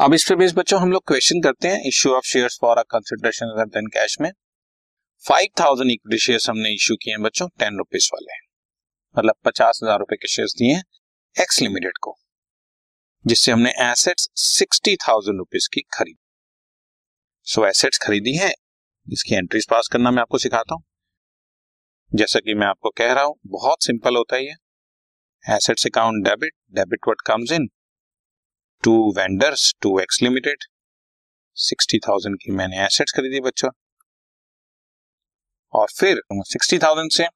अब इस पे बेस बच्चों हम लोग क्वेश्चन करते हैं। Issue of shares for a consideration other than cash में। फाइव थाउज़ेंड इक्विटी शेयर्स हमने इश्यू किए हैं बच्चों टेन रुपीज़ वाले। मतलब पचास हज़ार रुपए के शेयर्स दिए हैं एक्स लिमिटेड को, जिससे हमने एसेट्स सिक्सटी थाउज़ेंड रुपीज़ की खरीदी। सो एसेट्स खरीदी है। इसकी एंट्रीज पास करना मैं आपको सिखाता हूँ। जैसा कि मैं आपको कह रहा हूँ, बहुत सिंपल होता है ये। Assets account debit debit what comes in to vendors, to X limited. Sixty thousand की मैंने एसेट्स खरीदी बच्चों। और फिर सिक्सटी थाउज़ेंड से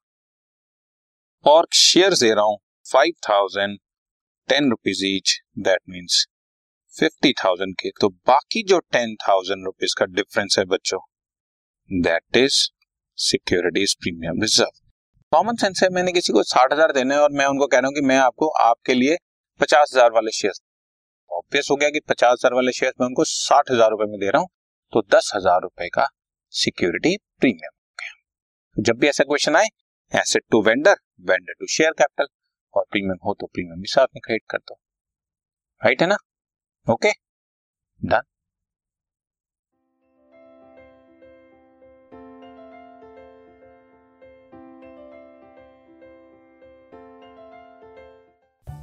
और शेयर दे रहा हूँ five thousand ten rupees each that means fifty thousand के। तो बाकी जो टेन थाउज़ेंड रुपीज़ का डिफरेंस है बच्चों that is securities premium reserve common sense है, मैंने किसी को साठ हज़ार देने और मैं उनको कह रहा हूँ कि मैं आपको आपके लिए पचास हज़ार वाले शेयर ऑब्वियस हो गया कि पचास हज़ार वाले शेयर में उनको साठ हज़ार रुपए में दे रहा हूँ तो दस हज़ार रुपए का सिक्योरिटी प्रीमियम हो गया। तो जब भी ऐसा क्वेश्चन आए asset to vendor vendor to share capital और प्रीमियम हो तो प्रीमियम भी साथ में क्रेडिट कर दो। राइट है ना? Okay done